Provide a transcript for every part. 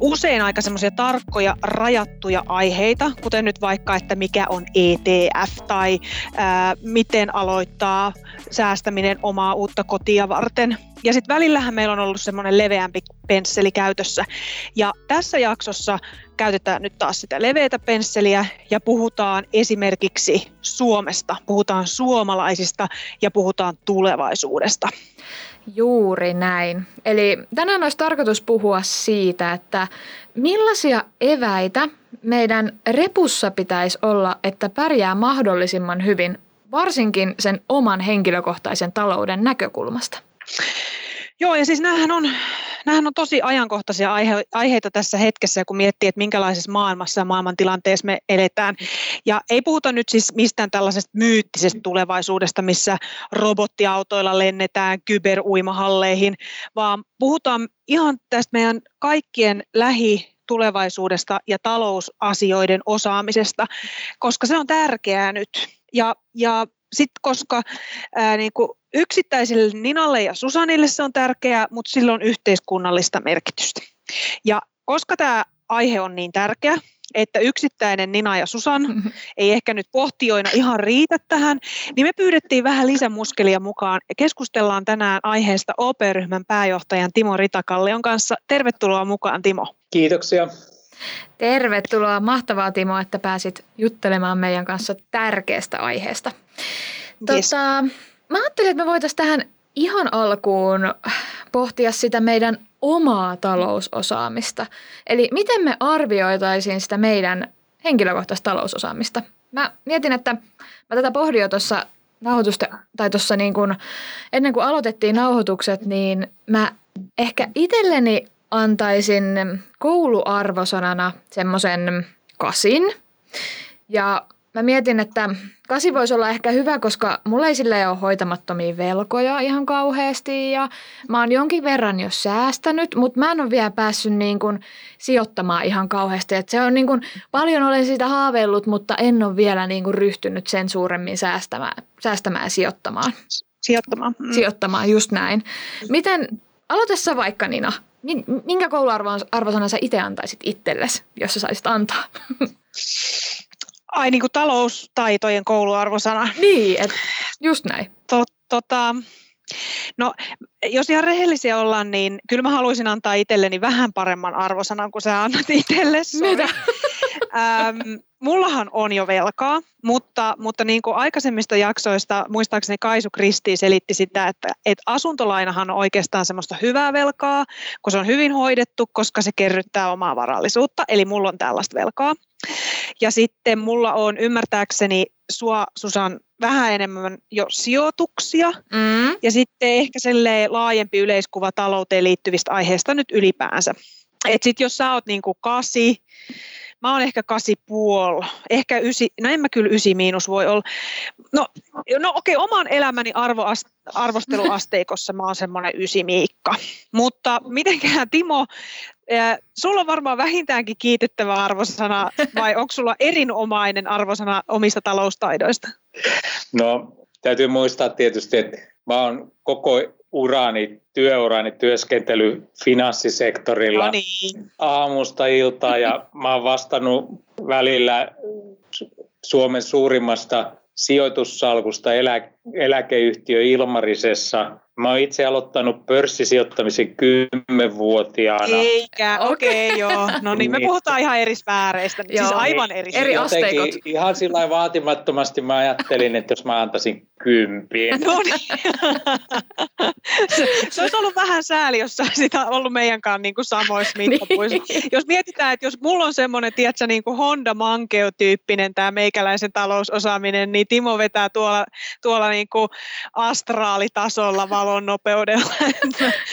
usein aika semmoisia tarkkoja rajattuja aiheita, kuten nyt vaikka, että mikä on ETF tai ää, miten aloittaa säästäminen omaa uutta kotia varten. Ja sitten välillähän meillä on ollut semmoinen leveämpi pensseli käytössä. Ja tässä jaksossa käytetään nyt taas sitä leveätä pensseliä ja puhutaan esimerkiksi Suomesta, puhutaan suomalaisista ja puhutaan tulevaisuudesta. Juuri näin. Eli tänään olisi tarkoitus puhua siitä, että millaisia eväitä meidän repussa pitäisi olla, että pärjää mahdollisimman hyvin, varsinkin sen oman henkilökohtaisen talouden näkökulmasta. Joo, ja siis näähän on, näähän on tosi ajankohtaisia aihe, aiheita tässä hetkessä, kun miettii, että minkälaisessa maailmassa ja maailmantilanteessa me eletään. Ja ei puhuta nyt siis mistään tällaisesta myyttisestä tulevaisuudesta, missä robottiautoilla lennetään kyberuimahalleihin, vaan puhutaan ihan tästä meidän kaikkien lähi tulevaisuudesta ja talousasioiden osaamisesta, koska se on tärkeää nyt. Ja, ja sitten koska ää, niin kuin yksittäisille Ninalle ja Susanille se on tärkeää, mutta sillä on yhteiskunnallista merkitystä. Ja koska tämä aihe on niin tärkeä, että yksittäinen Nina ja Susan ei ehkä nyt pohtijoina ihan riitä tähän, niin me pyydettiin vähän lisämuskelia mukaan ja keskustellaan tänään aiheesta OP-ryhmän pääjohtajan Timo Ritakallion kanssa. Tervetuloa mukaan Timo. Kiitoksia. Tervetuloa. Mahtavaa Timo, että pääsit juttelemaan meidän kanssa tärkeästä aiheesta. Yes. Tota, mä ajattelin, että me voitaisiin tähän ihan alkuun pohtia sitä meidän omaa talousosaamista. Eli miten me arvioitaisiin sitä meidän henkilökohtaista talousosaamista. Mä mietin, että mä tätä pohdin jo tuossa nauhoitusta, tai tuossa niin kuin, ennen kuin aloitettiin nauhoitukset, niin mä ehkä itselleni antaisin kouluarvosanana semmoisen kasin. Ja mä mietin, että kasi voisi olla ehkä hyvä, koska mulla ei sille ole hoitamattomia velkoja ihan kauheasti ja mä oon jonkin verran jo säästänyt, mutta mä en ole vielä päässyt niin kuin sijoittamaan ihan kauheasti. Et se on niin kuin, paljon olen siitä haaveillut, mutta en ole vielä niin kuin ryhtynyt sen suuremmin säästämään, säästämään ja sijoittamaan. Sijoittamaan. Mm. Sijoittamaan, just näin. Miten, aloitessa vaikka Nina, minkä kouluarvosanan sä itse antaisit itsellesi, jos sä saisit antaa? Ai niin kuin taloustaitojen kouluarvosana. Niin, et just näin. To, tota, no, jos ihan rehellisiä ollaan, niin kyllä mä haluaisin antaa itselleni vähän paremman arvosanan kuin sä annat itsellesi. Mitä? Ähm, mullahan on jo velkaa, mutta, mutta niin kuin aikaisemmista jaksoista muistaakseni Kaisu Kristi selitti sitä, että, että asuntolainahan on oikeastaan semmoista hyvää velkaa, kun se on hyvin hoidettu, koska se kerryttää omaa varallisuutta, eli mulla on tällaista velkaa. Ja sitten mulla on ymmärtääkseni sua, Susan, vähän enemmän jo sijoituksia Mm. ja sitten ehkä laajempi yleiskuva talouteen liittyvistä aiheista nyt ylipäänsä. Et sit jos sä oot niinku kasi, mä oon ehkä kasi puoli, ehkä ysi, no en mä kyllä ysi miinus voi olla. No, no okei, oman elämäni arvoast, arvosteluasteikossa mä oon semmoinen ysi Miikka. Mutta mitenkään Timo, sulla on varmaan vähintäänkin kiitettävä arvosana vai onko sulla erinomainen arvosana omista taloustaidoista? No, täytyy muistaa tietysti, että mä oon koko urani, työurani työskentely finanssisektorilla No niin. aamusta iltaan ja mä oon vastannut välillä Suomen suurimmasta sijoitussalkusta elä, eläkeyhtiö Ilmarisessa. Mä oon itse aloittanut pörssisijoittamisen kymmenvuotiaana. Eikä, okei okay, joo. No niin, me Niin. puhutaan ihan eri sfääreistä, siis Joo. aivan eri. Eri Jotenkin asteikot. Ihan sillä vaatimattomasti mä ajattelin, että jos mä antaisin kympin. No niin. se, se olisi ollut vähän sääli, jos sä olisit ollut meidän kanssa niin kuin samoissa mittapuissa. Niin. Jos mietitään, että jos mulla on semmoinen, tiedätkö, niin kuin Honda Mankeo-tyyppinen tämä meikäläisen talousosaaminen, niin Timo vetää tuolla, tuolla niin kuin astraalitasolla valon nopeudella.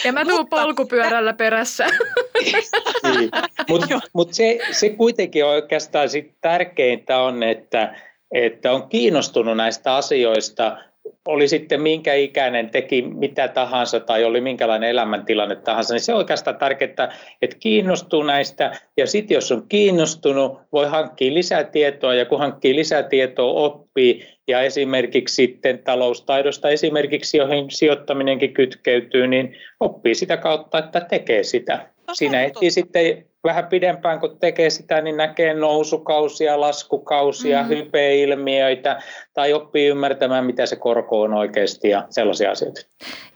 Ja mä tuun polkupyörällä perässä. niin. Mutta mut se, se kuitenkin oikeastaan sit tärkeintä on, että, että on kiinnostunut näistä asioista – oli sitten minkä ikäinen, teki mitä tahansa tai oli minkälainen elämäntilanne tahansa, niin se on oikeastaan tärkeää, että kiinnostuu näistä. Ja sitten jos on kiinnostunut, voi hankkia lisätietoa ja kun hankkii lisätietoa, oppii. Ja esimerkiksi sitten taloustaidosta esimerkiksi, joihin sijoittaminenkin kytkeytyy, niin oppii sitä kautta, että tekee sitä. Siinä ehtii sitten vähän pidempään kun tekee sitä, niin näkee nousukausia, laskukausia, mm-hmm. hypeilmiöitä tai oppii ymmärtämään, mitä se korko on oikeasti ja sellaisia asioita.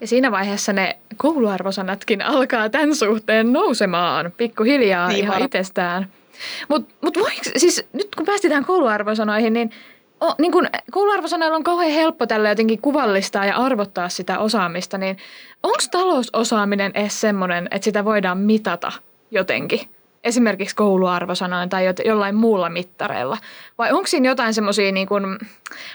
Ja siinä vaiheessa ne kouluarvosanatkin alkaa tämän suhteen nousemaan pikkuhiljaa niin ihan itsestään. Mutta mut siis nyt kun päästetään kouluarvosanoihin, niin o, niin kun kouluarvosanoilla on kauhean helppo tällä jotenkin kuvallistaa ja arvottaa sitä osaamista, niin onko talousosaaminen edes semmoinen, että sitä voidaan mitata jotenkin? Esimerkiksi kouluarvosanoin tai jollain muulla mittareilla? Vai onko siinä jotain semmoisia niin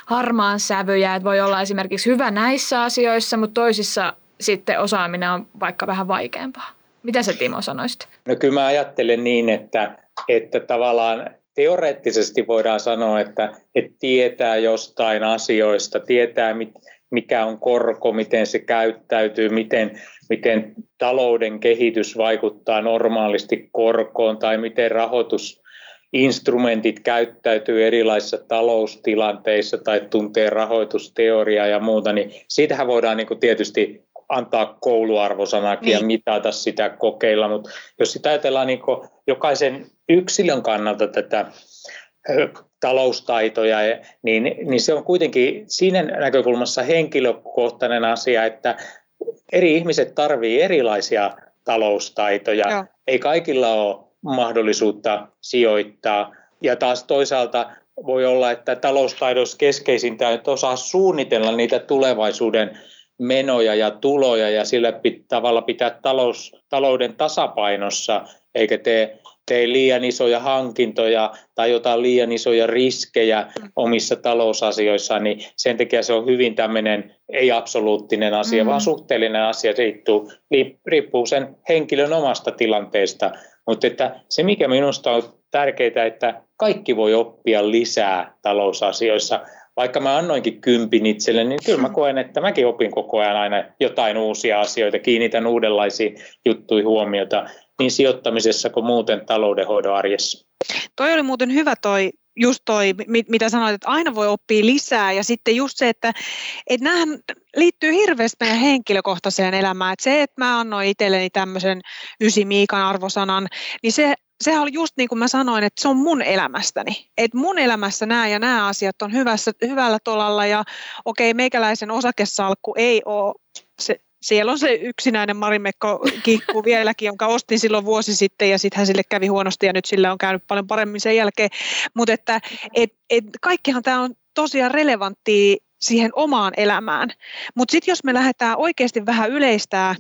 harmaan sävyjä, että voi olla esimerkiksi hyvä näissä asioissa, mutta toisissa sitten osaaminen on vaikka vähän vaikeampaa? Mitä sä Timo sanoisit? No kyllä mä ajattelen niin, että, että tavallaan teoreettisesti voidaan sanoa, että, että tietää jostain asioista, tietää mit, mikä on korko, miten se käyttäytyy, miten, miten talouden kehitys vaikuttaa normaalisti korkoon tai miten rahoitusinstrumentit käyttäytyy erilaisissa taloustilanteissa tai tuntee rahoitusteoriaa ja muuta, niin siitähän voidaan niin kuin tietysti antaa kouluarvosanakin niin. ja mitata sitä kokeilla, mutta jos sitä ajatellaan niin jokaisen yksilön kannalta tätä taloustaitoja, niin, niin se on kuitenkin siinä näkökulmassa henkilökohtainen asia, että eri ihmiset tarvitsevat erilaisia taloustaitoja. Joo. Ei kaikilla ole mahdollisuutta sijoittaa. Ja taas toisaalta voi olla, että taloustaidossa keskeisintä on, että osaa suunnitella niitä tulevaisuuden menoja ja tuloja ja sillä pit, tavalla pitää talous, talouden tasapainossa, eikä tee tee liian isoja hankintoja tai jotain liian isoja riskejä mm. omissa talousasioissaan, niin sen takia se on hyvin tämmöinen ei-absoluuttinen asia, mm. vaan suhteellinen asia, riippuu, riippuu sen henkilön omasta tilanteesta. Mutta että se, mikä minusta on tärkeää, että kaikki voi oppia lisää talousasioissa. Vaikka mä annoinkin kympin itselle, niin kyllä mä koen, että mäkin opin koko ajan aina jotain uusia asioita, kiinnitän uudenlaisiin juttuihin huomiota niin sijoittamisessa kuin muuten taloudenhoidon arjessa. Toi oli muuten hyvä toi just toi, mitä sanoit, että aina voi oppia lisää ja sitten just se, että, että näähän liittyy hirveästi meidän henkilökohtaiseen elämään. Että se, että mä annoin itselleni tämmöisen ysi Miikan arvosanan, niin se, sehän oli just niin kuin mä sanoin, että se on mun elämästäni. Että mun elämässä nämä ja nämä asiat on hyvässä, hyvällä tolalla ja okei, meikäläisen osakesalkku ei ole se, siellä on se yksinäinen Marimekko kiikku vieläkin, jonka ostin silloin vuosi sitten ja sitten hän sille kävi huonosti ja nyt sillä on käynyt paljon paremmin sen jälkeen. Mutta että et, et, kaikkihan tämä on tosiaan relevanttia siihen omaan elämään. Mutta sitten jos me lähdetään oikeasti vähän yleistää,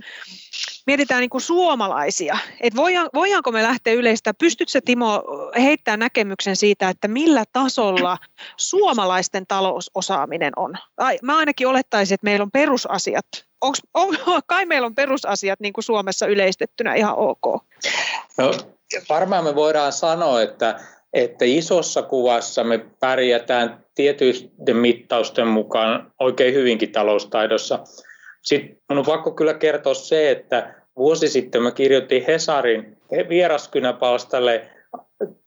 mietitään niin kuin suomalaisia, että voidaanko me lähteä yleistää, pystytkö Timo heittää näkemyksen siitä, että millä tasolla suomalaisten talousosaaminen on? Ai, mä ainakin olettaisin, että meillä on perusasiat onks, on, kai meillä on perusasiat niin kuin Suomessa yleistettynä ihan ok? No, varmaan me voidaan sanoa, että, että isossa kuvassa me pärjätään tietyiden mittausten mukaan oikein hyvinkin taloustaidossa. Sitten minun on pakko kyllä kertoa se, että vuosi sitten mä kirjoitin Hesarin vieraskynäpalstalle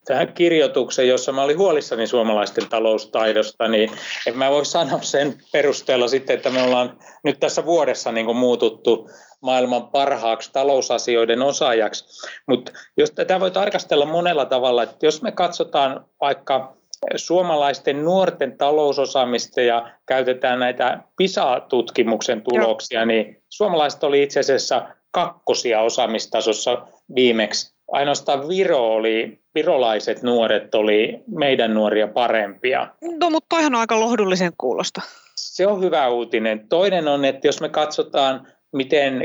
tähän kirjoitukseen, jossa mä olin huolissani suomalaisten taloustaidosta, niin en mä voi sanoa sen perusteella sitten, että me ollaan nyt tässä vuodessa niin kuin muututtu maailman parhaaksi talousasioiden osaajaksi. Mutta jos tätä voi tarkastella monella tavalla, että jos me katsotaan vaikka suomalaisten nuorten talousosaamista ja käytetään näitä PISA-tutkimuksen tuloksia, niin suomalaiset oli itse asiassa kakkosia osaamistasossa viimeksi ainoastaan Viro oli, virolaiset nuoret oli meidän nuoria parempia. No mutta toihan on aika lohdullisen kuulosta. Se on hyvä uutinen. Toinen on, että jos me katsotaan, miten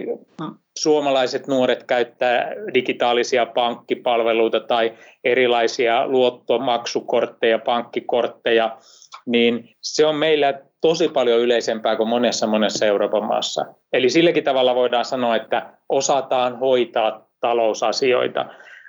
suomalaiset nuoret käyttää digitaalisia pankkipalveluita tai erilaisia luottomaksukortteja, pankkikortteja, niin se on meillä tosi paljon yleisempää kuin monessa monessa Euroopan maassa. Eli silläkin tavalla voidaan sanoa, että osataan hoitaa talousasioita.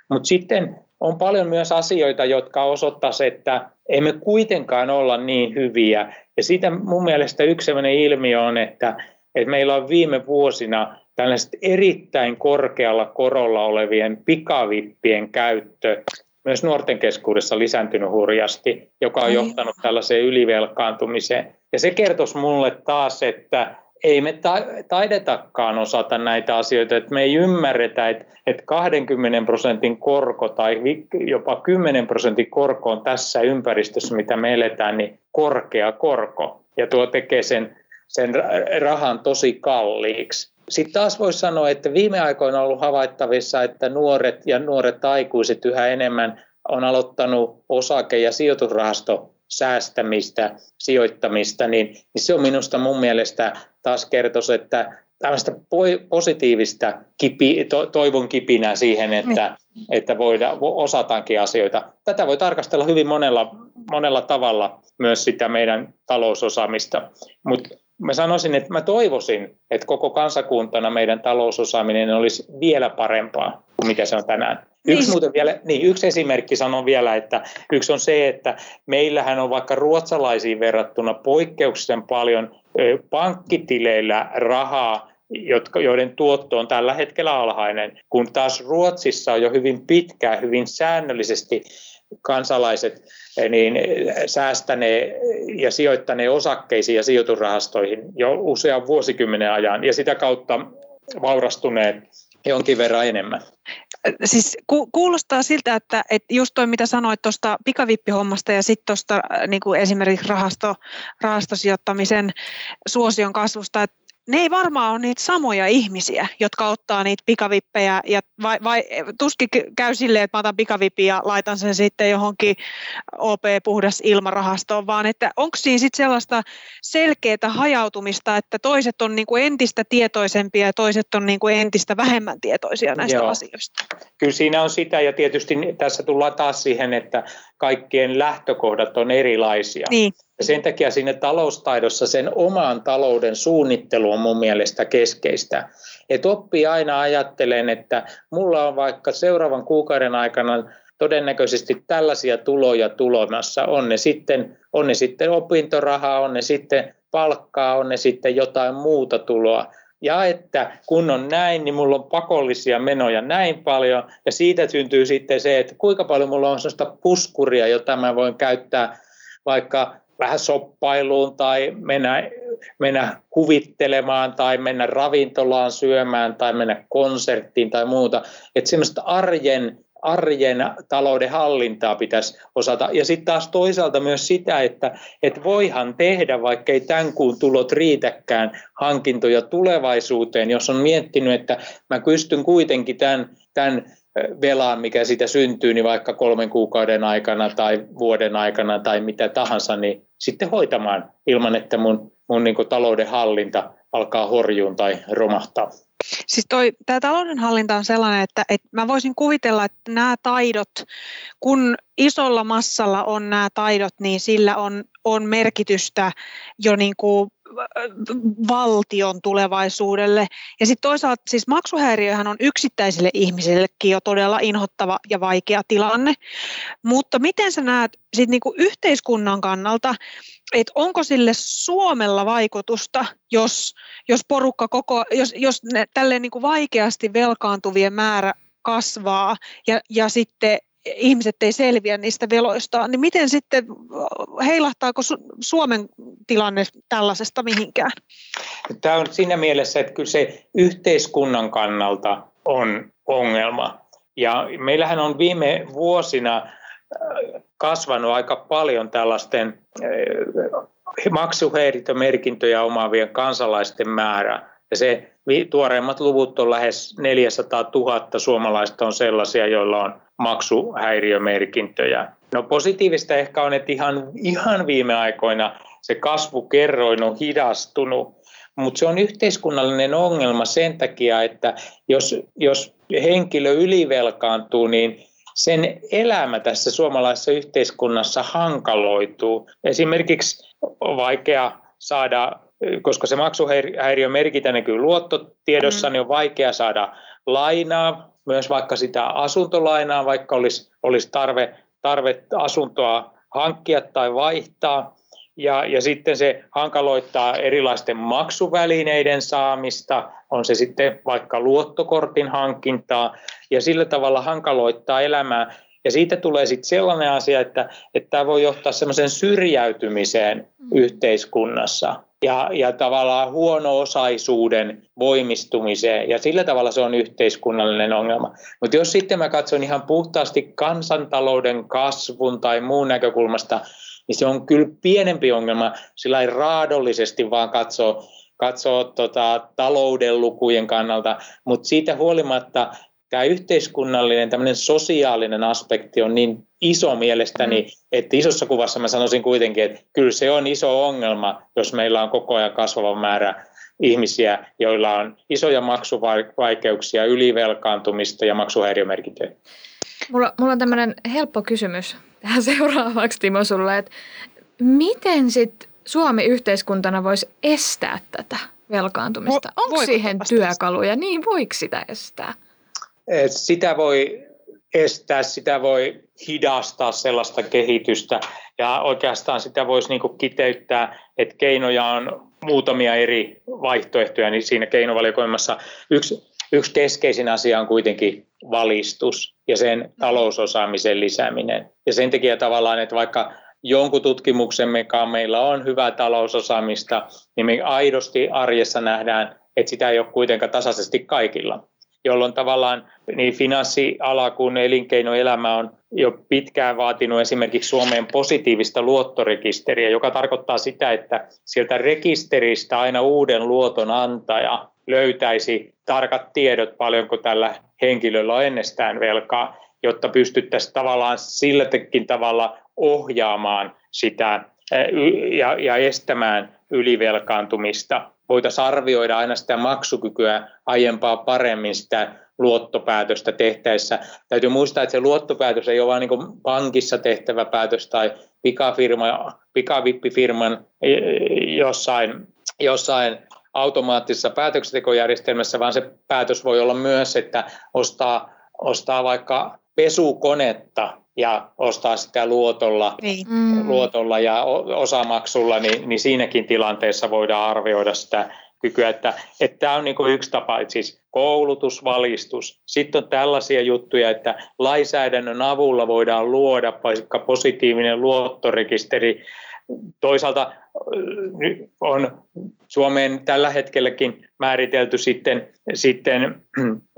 Mutta sitten on paljon myös asioita, jotka osoittaisivat, että emme kuitenkaan olla niin hyviä. Ja siitä mun mielestä yksi sellainen ilmiö on, että, että meillä on viime vuosina tällaiset erittäin korkealla korolla olevien pikavippien käyttö myös nuorten keskuudessa lisääntynyt hurjasti, joka on johtanut tällaiseen ylivelkaantumiseen. Ja se kertoisi mulle taas, että ei me taidetakaan osata näitä asioita, että me ei ymmärretä, että, että 20 prosentin korko tai jopa 10 prosentin korko on tässä ympäristössä, mitä me eletään, niin korkea korko. Ja tuo tekee sen, sen rahan tosi kalliiksi. Sitten taas voisi sanoa, että viime aikoina on ollut havaittavissa, että nuoret ja nuoret aikuiset yhä enemmän on aloittanut osake- ja sijoitusrahasto säästämistä, sijoittamista, niin, niin se on minusta mun mielestä taas kertoisi, että tällaista positiivista kipi, to, toivon kipinää siihen, että, mm. että voidaan, osataankin asioita. Tätä voi tarkastella hyvin monella, monella tavalla myös sitä meidän talousosaamista, mutta mä sanoisin, että mä toivoisin, että koko kansakuntana meidän talousosaaminen olisi vielä parempaa kuin mitä se on tänään. Yksi, niin. muuten vielä, niin, yksi esimerkki sanon vielä, että yksi on se, että meillähän on vaikka ruotsalaisiin verrattuna poikkeuksellisen paljon pankkitileillä rahaa, jotka, joiden tuotto on tällä hetkellä alhainen, kun taas Ruotsissa on jo hyvin pitkään, hyvin säännöllisesti kansalaiset niin säästänee ja sijoittanee osakkeisiin ja sijoitusrahastoihin jo usean vuosikymmenen ajan ja sitä kautta vaurastuneet jonkin verran enemmän. Siis ku, kuulostaa siltä, että, että just toi mitä sanoit tuosta pikavippihommasta ja sitten tuosta niin esimerkiksi rahasto, rahastosijoittamisen suosion kasvusta, että ne ei varmaan ole niitä samoja ihmisiä, jotka ottaa niitä pikavippejä ja vai, vai tuskin käy silleen, että mä otan pikavipin ja laitan sen sitten johonkin OP puhdas ilmarahastoon, vaan että onko siinä sitten sellaista selkeää hajautumista, että toiset on niinku entistä tietoisempia ja toiset on niinku entistä vähemmän tietoisia näistä Joo. asioista? Kyllä siinä on sitä ja tietysti tässä tullaan taas siihen, että kaikkien lähtökohdat on erilaisia. Niin. Ja sen takia sinne taloustaidossa sen oman talouden suunnittelu on mun mielestä keskeistä. Että oppii aina ajattelen, että mulla on vaikka seuraavan kuukauden aikana todennäköisesti tällaisia tuloja tulomassa. On ne sitten, on ne sitten opintorahaa, on ne sitten palkkaa, on ne sitten jotain muuta tuloa. Ja että kun on näin, niin mulla on pakollisia menoja näin paljon, ja siitä syntyy sitten se, että kuinka paljon mulla on sellaista puskuria, jota mä voin käyttää vaikka vähän soppailuun tai mennä, mennä kuvittelemaan tai mennä ravintolaan syömään tai mennä konserttiin tai muuta. Että semmoista arjen, arjen talouden hallintaa pitäisi osata. Ja sitten taas toisaalta myös sitä, että et voihan tehdä, vaikka ei tämän kuun tulot riitäkään hankintoja tulevaisuuteen, jos on miettinyt, että mä pystyn kuitenkin tämän, tämän velan, mikä siitä syntyy, niin vaikka kolmen kuukauden aikana tai vuoden aikana tai mitä tahansa, niin sitten hoitamaan ilman, että mun, mun niin talouden hallinta alkaa horjuun tai romahtaa. Siis toi, tämä taloudenhallinta on sellainen, että, että mä voisin kuvitella, että nämä taidot, kun isolla massalla on nämä taidot, niin sillä on, on merkitystä jo niin kuin valtion tulevaisuudelle. Ja sitten toisaalta siis maksuhäiriöhän on yksittäisille ihmisillekin jo todella inhottava ja vaikea tilanne. Mutta miten sä näet sit niinku yhteiskunnan kannalta, että onko sille Suomella vaikutusta, jos, jos porukka koko, jos, jos ne, tälleen niinku vaikeasti velkaantuvien määrä kasvaa ja, ja sitten ihmiset ei selviä niistä veloistaan, niin miten sitten, heilahtaako Suomen tilanne tällaisesta mihinkään? Tämä on siinä mielessä, että kyllä se yhteiskunnan kannalta on ongelma. Ja meillähän on viime vuosina äh, kasvanut aika paljon tällaisten äh, maksuhäiriömerkintöjä omaavien kansalaisten määrä. Ja se tuoreimmat luvut on lähes 400 000 suomalaista on sellaisia, joilla on maksuhäiriömerkintöjä. No positiivista ehkä on, että ihan, ihan viime aikoina se kasvukerroin on hidastunut, mutta se on yhteiskunnallinen ongelma sen takia, että jos, jos henkilö ylivelkaantuu, niin sen elämä tässä suomalaisessa yhteiskunnassa hankaloituu. Esimerkiksi on vaikea saada, koska se maksuhäiriömerkintä näkyy luottotiedossa, mm. niin on vaikea saada lainaa, myös vaikka sitä asuntolainaa, vaikka olisi, olisi tarve, tarve asuntoa hankkia tai vaihtaa. Ja, ja sitten se hankaloittaa erilaisten maksuvälineiden saamista, on se sitten vaikka luottokortin hankintaa, ja sillä tavalla hankaloittaa elämää. Ja siitä tulee sitten sellainen asia, että, että tämä voi johtaa semmoisen syrjäytymiseen mm. yhteiskunnassa ja, ja tavallaan huono-osaisuuden voimistumiseen. Ja sillä tavalla se on yhteiskunnallinen ongelma. Mutta jos sitten mä katson ihan puhtaasti kansantalouden kasvun tai muun näkökulmasta, niin se on kyllä pienempi ongelma sillä ei raadollisesti vaan katsoa katsoo tota, talouden lukujen kannalta, mutta siitä huolimatta tämä yhteiskunnallinen, tämmöinen sosiaalinen aspekti on niin iso mielestäni, mm. että isossa kuvassa mä sanoisin kuitenkin, että kyllä se on iso ongelma, jos meillä on koko ajan kasvava määrä ihmisiä, joilla on isoja maksuvaikeuksia, ylivelkaantumista ja maksuhäiriömerkintöjä. Mulla, mulla on tämmöinen helppo kysymys tähän seuraavaksi Timo sulle, että miten sitten Suomi yhteiskuntana voisi estää tätä velkaantumista? Onko siihen työkaluja? Niin, voiko sitä estää? Sitä voi estää, sitä voi hidastaa sellaista kehitystä. Ja oikeastaan sitä voisi niin kiteyttää, että keinoja on muutamia eri vaihtoehtoja, niin siinä keinovalikoimassa yksi, yksi keskeisin asia on kuitenkin valistus ja sen talousosaamisen lisääminen. Ja sen takia tavallaan, että vaikka jonkun tutkimuksemmekaan meillä on hyvää talousosaamista, niin me aidosti arjessa nähdään, että sitä ei ole kuitenkaan tasaisesti kaikilla jolloin tavallaan niin finanssiala kuin elinkeinoelämä on jo pitkään vaatinut esimerkiksi Suomeen positiivista luottorekisteriä, joka tarkoittaa sitä, että sieltä rekisteristä aina uuden luoton antaja löytäisi tarkat tiedot, paljonko tällä henkilöllä on ennestään velkaa, jotta pystyttäisiin tavallaan silläkin tavalla ohjaamaan sitä ja, ja estämään ylivelkaantumista voitaisiin arvioida aina sitä maksukykyä aiempaa paremmin sitä luottopäätöstä tehtäessä. Täytyy muistaa, että se luottopäätös ei ole vain niin pankissa tehtävä päätös tai pikafirma, pikavippifirman e, jossain, jossain automaattisessa päätöksentekojärjestelmässä, vaan se päätös voi olla myös, että ostaa, ostaa vaikka pesukonetta ja ostaa sitä luotolla, niin. Mm. luotolla ja osamaksulla, niin, niin siinäkin tilanteessa voidaan arvioida sitä kykyä, että, että tämä on niin yksi tapa, että siis koulutus, valistus. Sitten on tällaisia juttuja, että lainsäädännön avulla voidaan luoda vaikka positiivinen luottorekisteri. Toisaalta on Suomeen tällä hetkelläkin määritelty sitten, sitten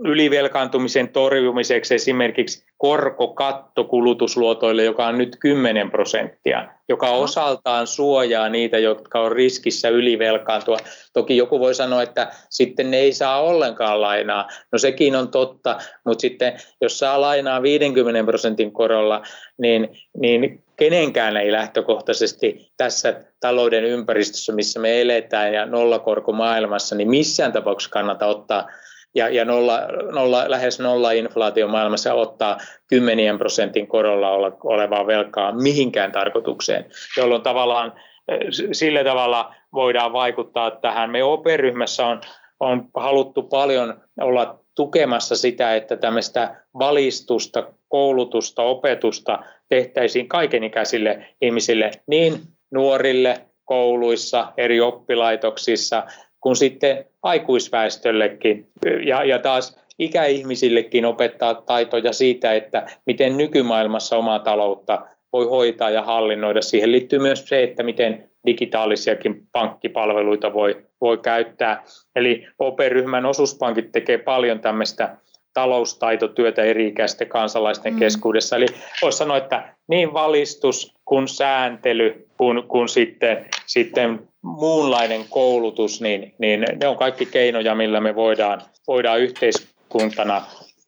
ylivelkaantumisen torjumiseksi esimerkiksi korkokatto kulutusluotoille, joka on nyt 10 prosenttia, joka osaltaan suojaa niitä, jotka on riskissä ylivelkaantua. Toki joku voi sanoa, että sitten ne ei saa ollenkaan lainaa. No sekin on totta, mutta sitten jos saa lainaa 50 prosentin korolla, niin, niin kenenkään ei lähtökohtaisesti tässä talouden ympäristössä, missä me eletään ja nollakorko maailmassa, niin missään tapauksessa kannata ottaa ja, ja nolla, nolla, lähes nolla inflaatio maailmassa ottaa kymmenien prosentin korolla olevaa velkaa mihinkään tarkoitukseen, jolloin tavallaan eh, sillä tavalla voidaan vaikuttaa tähän. Me OP-ryhmässä on, on haluttu paljon olla tukemassa sitä, että tämmöistä valistusta, koulutusta, opetusta tehtäisiin kaikenikäisille ihmisille, niin nuorille kouluissa, eri oppilaitoksissa, kuin sitten aikuisväestöllekin. Ja, ja taas ikäihmisillekin opettaa taitoja siitä, että miten nykymaailmassa omaa taloutta voi hoitaa ja hallinnoida. Siihen liittyy myös se, että miten digitaalisiakin pankkipalveluita voi, voi käyttää. Eli OP-ryhmän osuuspankit tekee paljon tämmöistä taloustaitotyötä eri-ikäisten kansalaisten mm. keskuudessa. Eli voisi sanoa, että niin valistus kuin sääntely kuin, kuin sitten, sitten muunlainen koulutus, niin, niin ne on kaikki keinoja, millä me voidaan, voidaan yhteiskuntana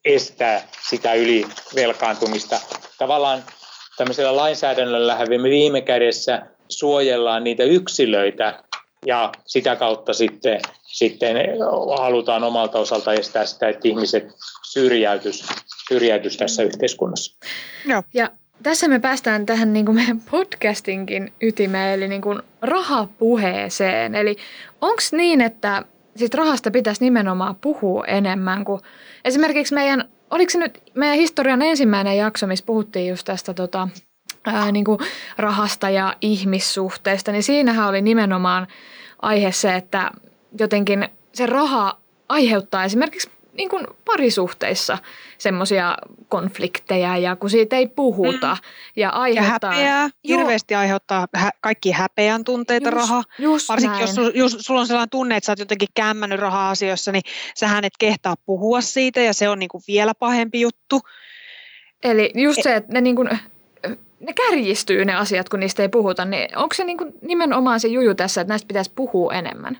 estää sitä ylivelkaantumista. Tavallaan tämmöisellä lainsäädännöllä me viime kädessä suojellaan niitä yksilöitä ja sitä kautta sitten, sitten halutaan omalta osalta estää sitä, että ihmiset syrjäytys syrjäytyisi tässä yhteiskunnassa. Joo. Ja tässä me päästään tähän niin kuin meidän podcastinkin ytimeen, eli niin kuin rahapuheeseen. Eli onko niin, että sit rahasta pitäisi nimenomaan puhua enemmän kuin esimerkiksi meidän, oliko se nyt meidän historian ensimmäinen jakso, missä puhuttiin just tästä tota, ää, niin kuin rahasta ja ihmissuhteista, niin siinähän oli nimenomaan aihe se, että jotenkin se raha aiheuttaa esimerkiksi niin kuin parisuhteissa semmoisia konflikteja ja kun siitä ei puhuta mm. ja aiheuttaa... Ja häpeää, hirveästi aiheuttaa hä- kaikki häpeän tunteita just, raha. Just Varsinkin näin. jos, jos sulla on sellainen tunne, että sä oot jotenkin kämmännyt raha-asioissa, niin sähän et kehtaa puhua siitä ja se on niin kuin vielä pahempi juttu. Eli just se, että ne, niin kuin, ne kärjistyy ne asiat, kun niistä ei puhuta, niin onko se niin kuin nimenomaan se juju tässä, että näistä pitäisi puhua enemmän?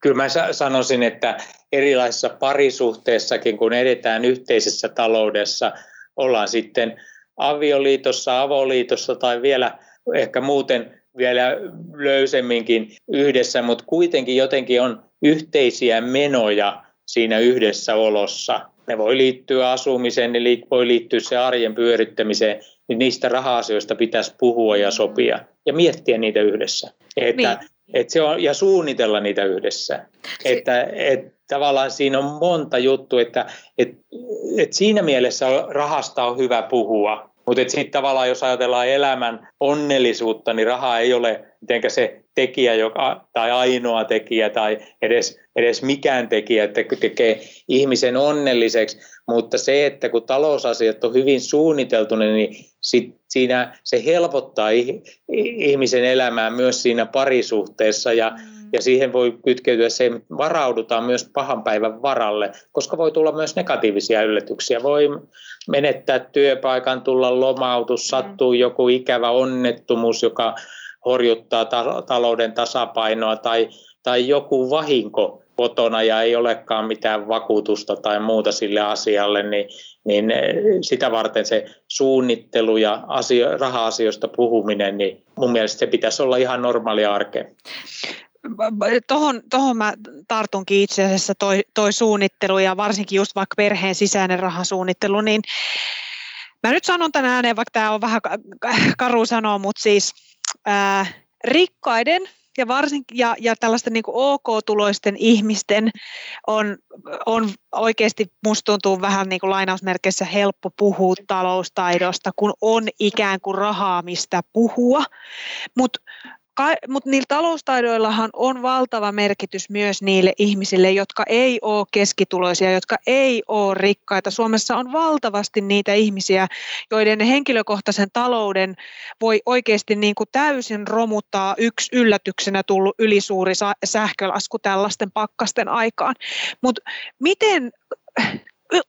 Kyllä mä sanoisin, että erilaisissa parisuhteissakin, kun edetään yhteisessä taloudessa, ollaan sitten avioliitossa, avoliitossa tai vielä ehkä muuten vielä löysemminkin yhdessä, mutta kuitenkin jotenkin on yhteisiä menoja siinä yhdessä olossa. Ne voi liittyä asumiseen, ne voi liittyä se arjen pyörittämiseen, niin niistä raha-asioista pitäisi puhua ja sopia ja miettiä niitä yhdessä. Että niin. Et se on, ja suunnitella niitä yhdessä. Si- että, et, tavallaan siinä on monta juttua, että et, et siinä mielessä rahasta on hyvä puhua. Mutta sitten tavallaan jos ajatellaan elämän onnellisuutta, niin raha ei ole mitenkä se tekijä joka, tai ainoa tekijä tai edes, edes mikään tekijä, että tekee ihmisen onnelliseksi. Mutta se, että kun talousasiat on hyvin suunniteltu, niin sit siinä se helpottaa ihmisen elämää myös siinä parisuhteessa ja, mm. Ja siihen voi kytkeytyä se, että varaudutaan myös pahan päivän varalle, koska voi tulla myös negatiivisia yllätyksiä. Voi menettää työpaikan, tulla lomautus, mm. sattuu joku ikävä onnettomuus, joka horjuttaa ta- talouden tasapainoa tai, tai joku vahinko kotona ja ei olekaan mitään vakuutusta tai muuta sille asialle, niin, niin eh, sitä varten se suunnittelu ja asio, raha-asioista puhuminen, niin mun mielestä se pitäisi olla ihan normaalia arkea. Tuohon, tohon mä tartunkin itse asiassa toi, toi suunnittelu ja varsinkin just vaikka perheen sisäinen rahasuunnittelu, niin mä nyt sanon tänään ääneen, vaikka tämä on vähän karu sanoa, mutta siis ää, rikkaiden ja, varsinkin, ja, ja tällaisten niin OK-tuloisten ihmisten on, on oikeasti, musta tuntuu vähän niin kuin lainausmerkeissä helppo puhua taloustaidosta, kun on ikään kuin rahaa, mistä puhua. Mutta mutta niillä taloustaidoillahan on valtava merkitys myös niille ihmisille, jotka ei ole keskituloisia, jotka ei ole rikkaita. Suomessa on valtavasti niitä ihmisiä, joiden henkilökohtaisen talouden voi oikeasti niin kuin täysin romuttaa yksi yllätyksenä tullut ylisuuri sähkölasku tällaisten pakkasten aikaan. Mutta miten,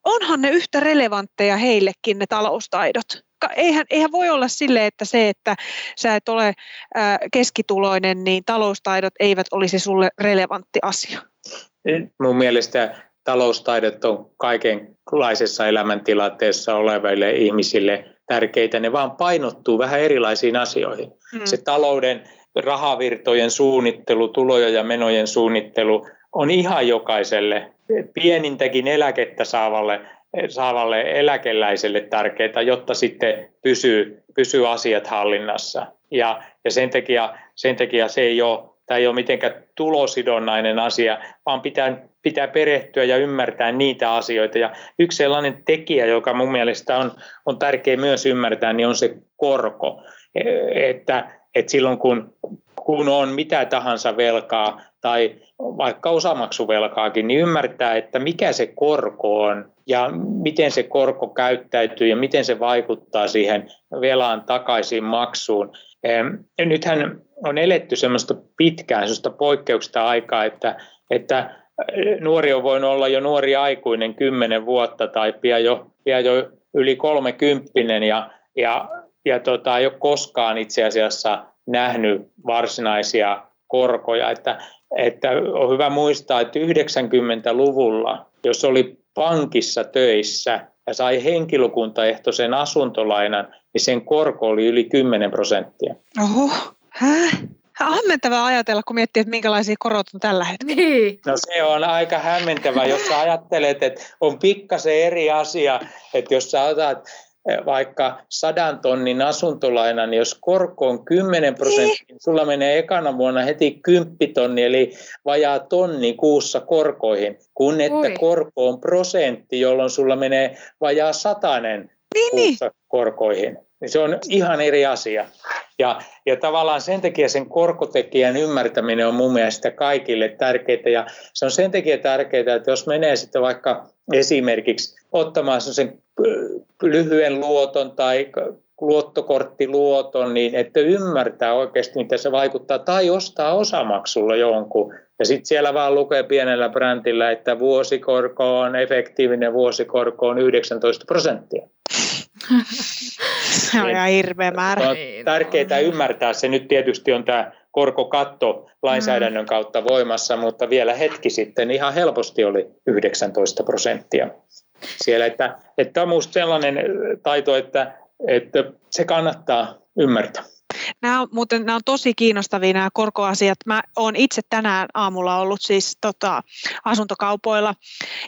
onhan ne yhtä relevantteja heillekin ne taloustaidot? eihän, eihän voi olla sille, että se, että sä et ole keskituloinen, niin taloustaidot eivät olisi sulle relevantti asia. Mun mielestä taloustaidot on kaikenlaisessa elämäntilanteessa oleville ihmisille tärkeitä. Ne vaan painottuu vähän erilaisiin asioihin. Hmm. Se talouden rahavirtojen suunnittelu, tuloja ja menojen suunnittelu on ihan jokaiselle pienintäkin eläkettä saavalle saavalle eläkeläiselle tärkeää, jotta sitten pysyy, pysyy asiat hallinnassa. Ja, ja sen, takia, sen takia se ei ole, tämä ei ole mitenkään tulosidonnainen asia, vaan pitää, pitää perehtyä ja ymmärtää niitä asioita. Ja yksi sellainen tekijä, joka mun mielestä on, on tärkeä myös ymmärtää, niin on se korko. E, että, että silloin kun, kun on mitä tahansa velkaa tai vaikka osamaksuvelkaakin, niin ymmärtää, että mikä se korko on ja miten se korko käyttäytyy ja miten se vaikuttaa siihen velan takaisin maksuun. Nythän on eletty semmoista pitkään, semmoista poikkeuksista aikaa, että, että nuori on voinut olla jo nuori aikuinen kymmenen vuotta tai pian jo, pian jo yli kolmekymppinen ja, ja, ja tota, ei ole koskaan itse asiassa nähnyt varsinaisia korkoja. Että, että on hyvä muistaa, että 90-luvulla, jos oli pankissa töissä ja sai henkilökuntaehtoisen asuntolainan, niin sen korko oli yli 10 prosenttia. Oho, häh? hämmentävää ajatella, kun miettii, että minkälaisia korot on tällä hetkellä. Niin. No se on aika hämmentävä, jos sä ajattelet, että on pikkasen eri asia, että jos sä otat vaikka sadan tonnin asuntolainan, niin jos korko on 10 prosenttia, niin sulla menee ekana vuonna heti 10 tonni, eli vajaa tonni kuussa korkoihin, kun että Oi. korko on prosentti, jolloin sulla menee vajaa satanen niin, niin. kuussa niin. korkoihin. Niin se on ihan eri asia. Ja, ja tavallaan sen takia sen korkotekijän ymmärtäminen on mun mielestä kaikille tärkeää. Ja se on sen takia tärkeää, että jos menee sitten vaikka esimerkiksi ottamaan sen lyhyen luoton tai luottokorttiluoton, niin että ymmärtää oikeasti, mitä se vaikuttaa, tai ostaa osamaksulla jonkun. Ja sitten siellä vaan lukee pienellä brändillä, että vuosikorko on, efektiivinen vuosikorko on 19 prosenttia. Se on ihan hirveä määrä. On tärkeää ymmärtää, se nyt tietysti on tämä korkokatto lainsäädännön mm. kautta voimassa, mutta vielä hetki sitten ihan helposti oli 19 prosenttia siellä. Että, että on minusta sellainen taito, että, että se kannattaa ymmärtää. Nämä on, muuten, nämä on tosi kiinnostavia nämä korkoasiat. Mä olen itse tänään aamulla ollut siis tota, asuntokaupoilla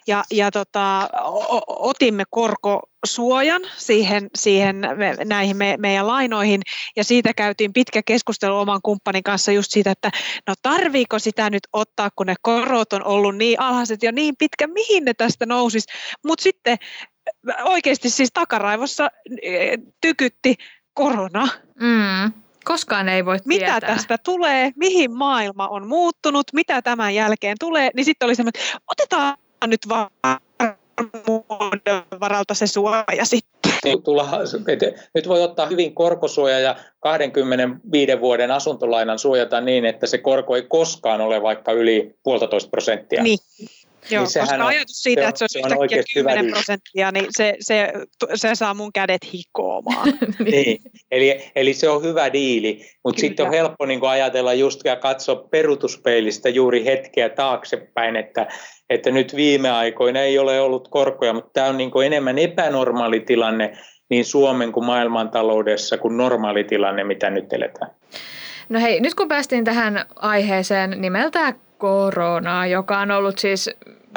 ja, ja tota, o, otimme korkosuojan siihen, siihen näihin me, meidän lainoihin ja siitä käytiin pitkä keskustelu oman kumppanin kanssa just siitä, että no tarviiko sitä nyt ottaa, kun ne korot on ollut niin alhaiset ja niin pitkä, mihin ne tästä nousisi. Mutta sitten oikeasti siis takaraivossa tykytti korona. Mm. Koskaan ei voi mitä tietää. Mitä tästä tulee, mihin maailma on muuttunut, mitä tämän jälkeen tulee, niin sitten oli semmoinen, että otetaan nyt vaan varalta se suoja sitten. Niin, nyt voi ottaa hyvin korkosuoja ja 25 vuoden asuntolainan suojata niin, että se korko ei koskaan ole vaikka yli puolitoista prosenttia. Niin. Joo, niin koska on, ajatus siitä, se että se olisi se yhtäkkiä 10 prosenttia, niin se, se, se saa mun kädet hikoamaan. niin, eli, eli se on hyvä diili, mutta sitten on helppo niin ajatella just ja katsoa perutuspeilistä juuri hetkeä taaksepäin, että, että nyt viime aikoina ei ole ollut korkoja, mutta tämä on niin enemmän epänormaali tilanne niin Suomen kuin maailmantaloudessa kuin normaali tilanne, mitä nyt eletään. No hei, nyt kun päästiin tähän aiheeseen nimeltä koronaa, joka on ollut siis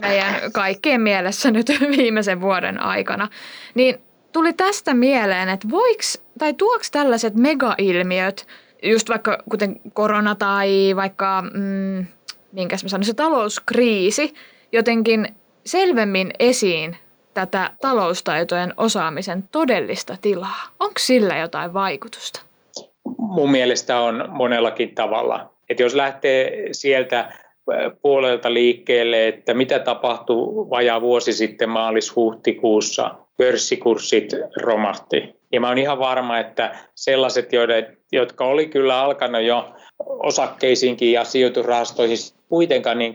meidän kaikkien mielessä nyt viimeisen vuoden aikana, niin tuli tästä mieleen, että voiks, tai tuoks tällaiset megailmiöt, just vaikka kuten korona tai vaikka, mm, minkäs mä sanoisin, talouskriisi, jotenkin selvemmin esiin tätä taloustaitojen osaamisen todellista tilaa. Onko sillä jotain vaikutusta? Mun mielestä on monellakin tavalla. Et jos lähtee sieltä puolelta liikkeelle, että mitä tapahtui vajaa vuosi sitten maalis-huhtikuussa. Pörssikurssit romahti. Ja mä oon ihan varma, että sellaiset, joiden, jotka oli kyllä alkanut jo osakkeisiinkin ja sijoitusrahastoihin kuitenkaan niin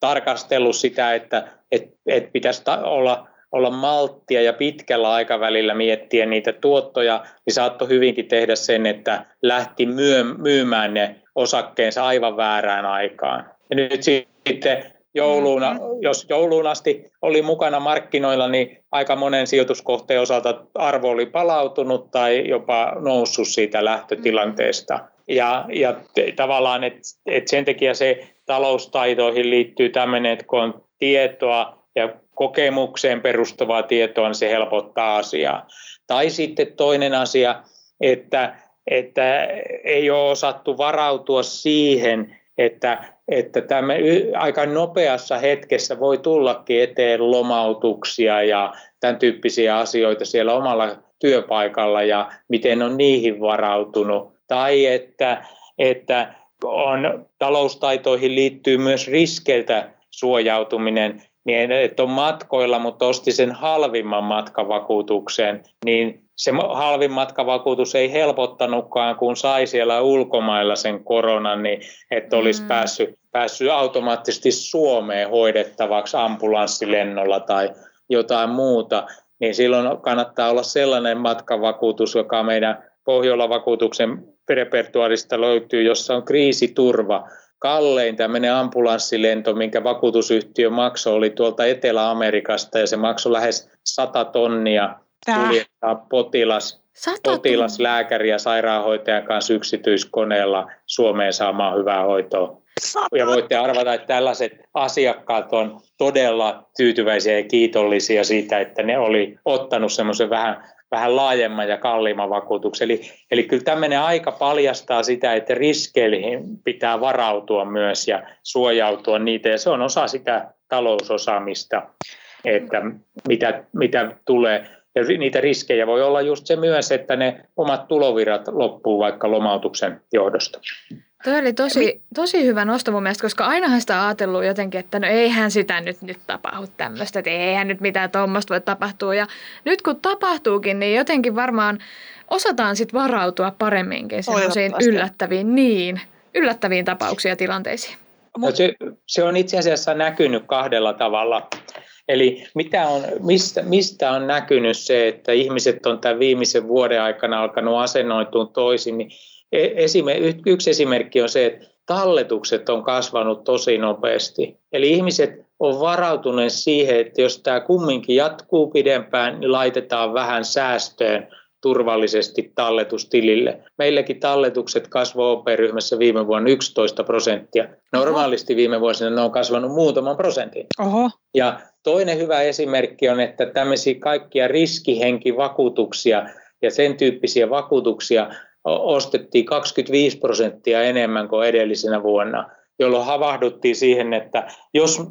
tarkastellut sitä, että et, et pitäisi ta- olla, olla malttia ja pitkällä aikavälillä miettiä niitä tuottoja, niin saattoi hyvinkin tehdä sen, että lähti myö- myymään ne osakkeensa aivan väärään aikaan. Ja nyt sitten jouluun, mm-hmm. jos jouluun asti oli mukana markkinoilla, niin aika monen sijoituskohteen osalta arvo oli palautunut tai jopa noussut siitä lähtötilanteesta. Mm-hmm. Ja, ja tavallaan, että et sen takia se taloustaitoihin liittyy tämmöinen, että kun on tietoa ja kokemukseen perustuvaa tietoa, niin se helpottaa asiaa. Tai sitten toinen asia, että, että ei ole osattu varautua siihen, että että tämä aika nopeassa hetkessä voi tullakin eteen lomautuksia ja tämän tyyppisiä asioita siellä omalla työpaikalla ja miten on niihin varautunut. Tai että, että on, taloustaitoihin liittyy myös riskeiltä suojautuminen, niin että on matkoilla, mutta osti sen halvimman matkavakuutuksen, niin se halvin matkavakuutus ei helpottanutkaan, kun sai siellä ulkomailla sen koronan, niin että olisi mm. päässyt, päässyt automaattisesti Suomeen hoidettavaksi ambulanssilennolla tai jotain muuta, niin silloin kannattaa olla sellainen matkavakuutus, joka meidän Pohjola-vakuutuksen repertuarista löytyy, jossa on kriisiturva. Kallein tämmöinen ambulanssilento, minkä vakuutusyhtiö maksoi, oli tuolta Etelä-Amerikasta ja se maksoi lähes 100 tonnia kuljettaa potilas, potilas lääkäri ja sairaanhoitajan kanssa yksityiskoneella Suomeen saamaan hyvää hoitoa. Ja voitte arvata, että tällaiset asiakkaat on todella tyytyväisiä ja kiitollisia siitä, että ne oli ottanut semmoisen vähän, vähän laajemman ja kalliimman vakuutuksen. Eli, eli kyllä tämmöinen aika paljastaa sitä, että riskeihin pitää varautua myös ja suojautua niitä, ja se on osa sitä talousosaamista, että mitä, mitä tulee. Ja niitä riskejä voi olla just se myös, että ne omat tulovirrat loppuu vaikka lomautuksen johdosta. Tuo oli tosi, tosi hyvä nosto mun mielestä, koska ainahan sitä ajatellut jotenkin, että no eihän sitä nyt, nyt tapahdu tämmöistä, että eihän nyt mitään tuommoista voi tapahtua. Ja nyt kun tapahtuukin, niin jotenkin varmaan osataan sitten varautua paremminkin semmoisiin yllättäviin, niin, yllättäviin tapauksiin ja tilanteisiin. No se, se on itse asiassa näkynyt kahdella tavalla. Eli mitä on, mistä, mistä on näkynyt se, että ihmiset on tämän viimeisen vuoden aikana alkanut asennoitua toisin, niin E, yksi esimerkki on se, että talletukset on kasvanut tosi nopeasti. Eli ihmiset on varautuneet siihen, että jos tämä kumminkin jatkuu pidempään, niin laitetaan vähän säästöön turvallisesti talletustilille. Meilläkin talletukset kasvoivat OP-ryhmässä viime vuonna 11 prosenttia. Normaalisti viime vuosina ne on kasvanut muutaman prosentin. Oho. Ja toinen hyvä esimerkki on, että tämmöisiä kaikkia riskihenkivakuutuksia ja sen tyyppisiä vakuutuksia ostettiin 25 prosenttia enemmän kuin edellisenä vuonna, jolloin havahduttiin siihen, että jos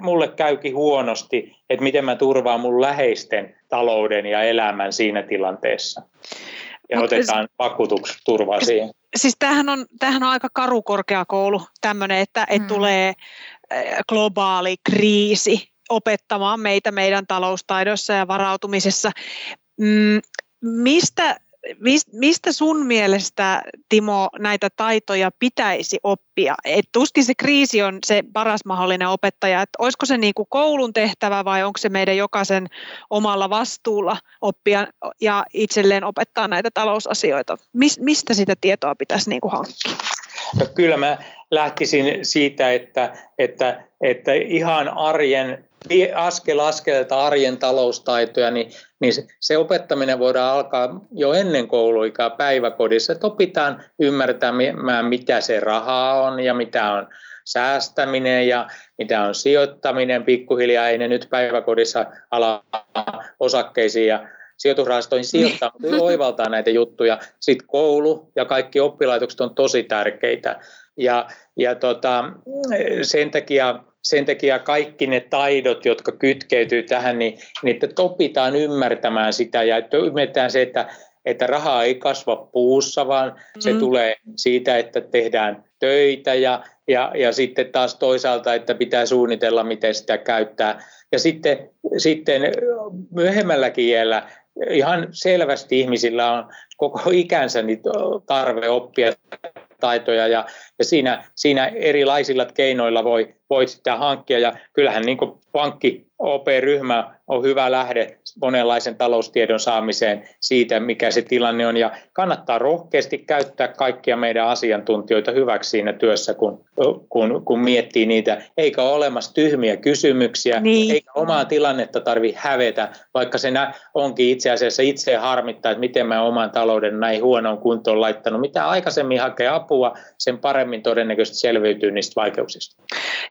mulle käykin huonosti, että miten mä turvaan mun läheisten talouden ja elämän siinä tilanteessa. Ja Mut otetaan vakuutusturvaa siihen. Siis tämähän on, tämähän on aika karu korkeakoulu, tämmöinen, että, että mm. tulee globaali kriisi opettamaan meitä meidän taloustaidossa ja varautumisessa. Mm, mistä mistä sun mielestä, Timo, näitä taitoja pitäisi oppia? Et tuskin se kriisi on se paras mahdollinen opettaja. Et olisiko se niinku koulun tehtävä vai onko se meidän jokaisen omalla vastuulla oppia ja itselleen opettaa näitä talousasioita? mistä sitä tietoa pitäisi niinku hankkia? No kyllä mä lähtisin siitä, että, että, että ihan arjen askel askeleelta arjen taloustaitoja, niin, niin se opettaminen voidaan alkaa jo ennen kouluikaa päiväkodissa, että opitaan ymmärtämään, mitä se raha on ja mitä on säästäminen ja mitä on sijoittaminen. Pikkuhiljaa ei ne nyt päiväkodissa ala osakkeisiin ja sijoitusrahastoihin sijoittaa, mutta oivaltaa näitä juttuja. Sitten koulu ja kaikki oppilaitokset on tosi tärkeitä. Ja, ja tota, sen takia sen takia kaikki ne taidot, jotka kytkeytyy tähän, niin, niin että opitaan ymmärtämään sitä ja että ymmärretään se, että, että rahaa ei kasva puussa, vaan mm. se tulee siitä, että tehdään töitä ja, ja, ja sitten taas toisaalta, että pitää suunnitella, miten sitä käyttää. Ja sitten, sitten myöhemmälläkin iällä ihan selvästi ihmisillä on koko ikänsä niin tarve oppia taitoja ja, ja siinä, siinä erilaisilla keinoilla voi, voi sitä hankkia ja kyllähän niin pankki OP-ryhmä on hyvä lähde monenlaisen taloustiedon saamiseen siitä, mikä se tilanne on. Ja kannattaa rohkeasti käyttää kaikkia meidän asiantuntijoita hyväksi siinä työssä, kun, kun, kun miettii niitä. Eikä ole olemassa tyhmiä kysymyksiä, niin. eikä omaa tilannetta tarvitse hävetä, vaikka se onkin itse asiassa itse harmittaa, että miten mä oman talouden näin huonoon kuntoon laittanut. Mitä aikaisemmin hakee apua, sen paremmin todennäköisesti selviytyy niistä vaikeuksista.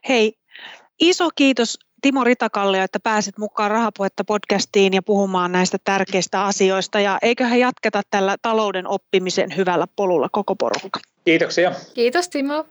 Hei, iso kiitos Timo Ritakallio, että pääsit mukaan Rahapuhetta podcastiin ja puhumaan näistä tärkeistä asioista. Ja eiköhän jatketa tällä talouden oppimisen hyvällä polulla koko porukka. Kiitoksia. Kiitos Timo.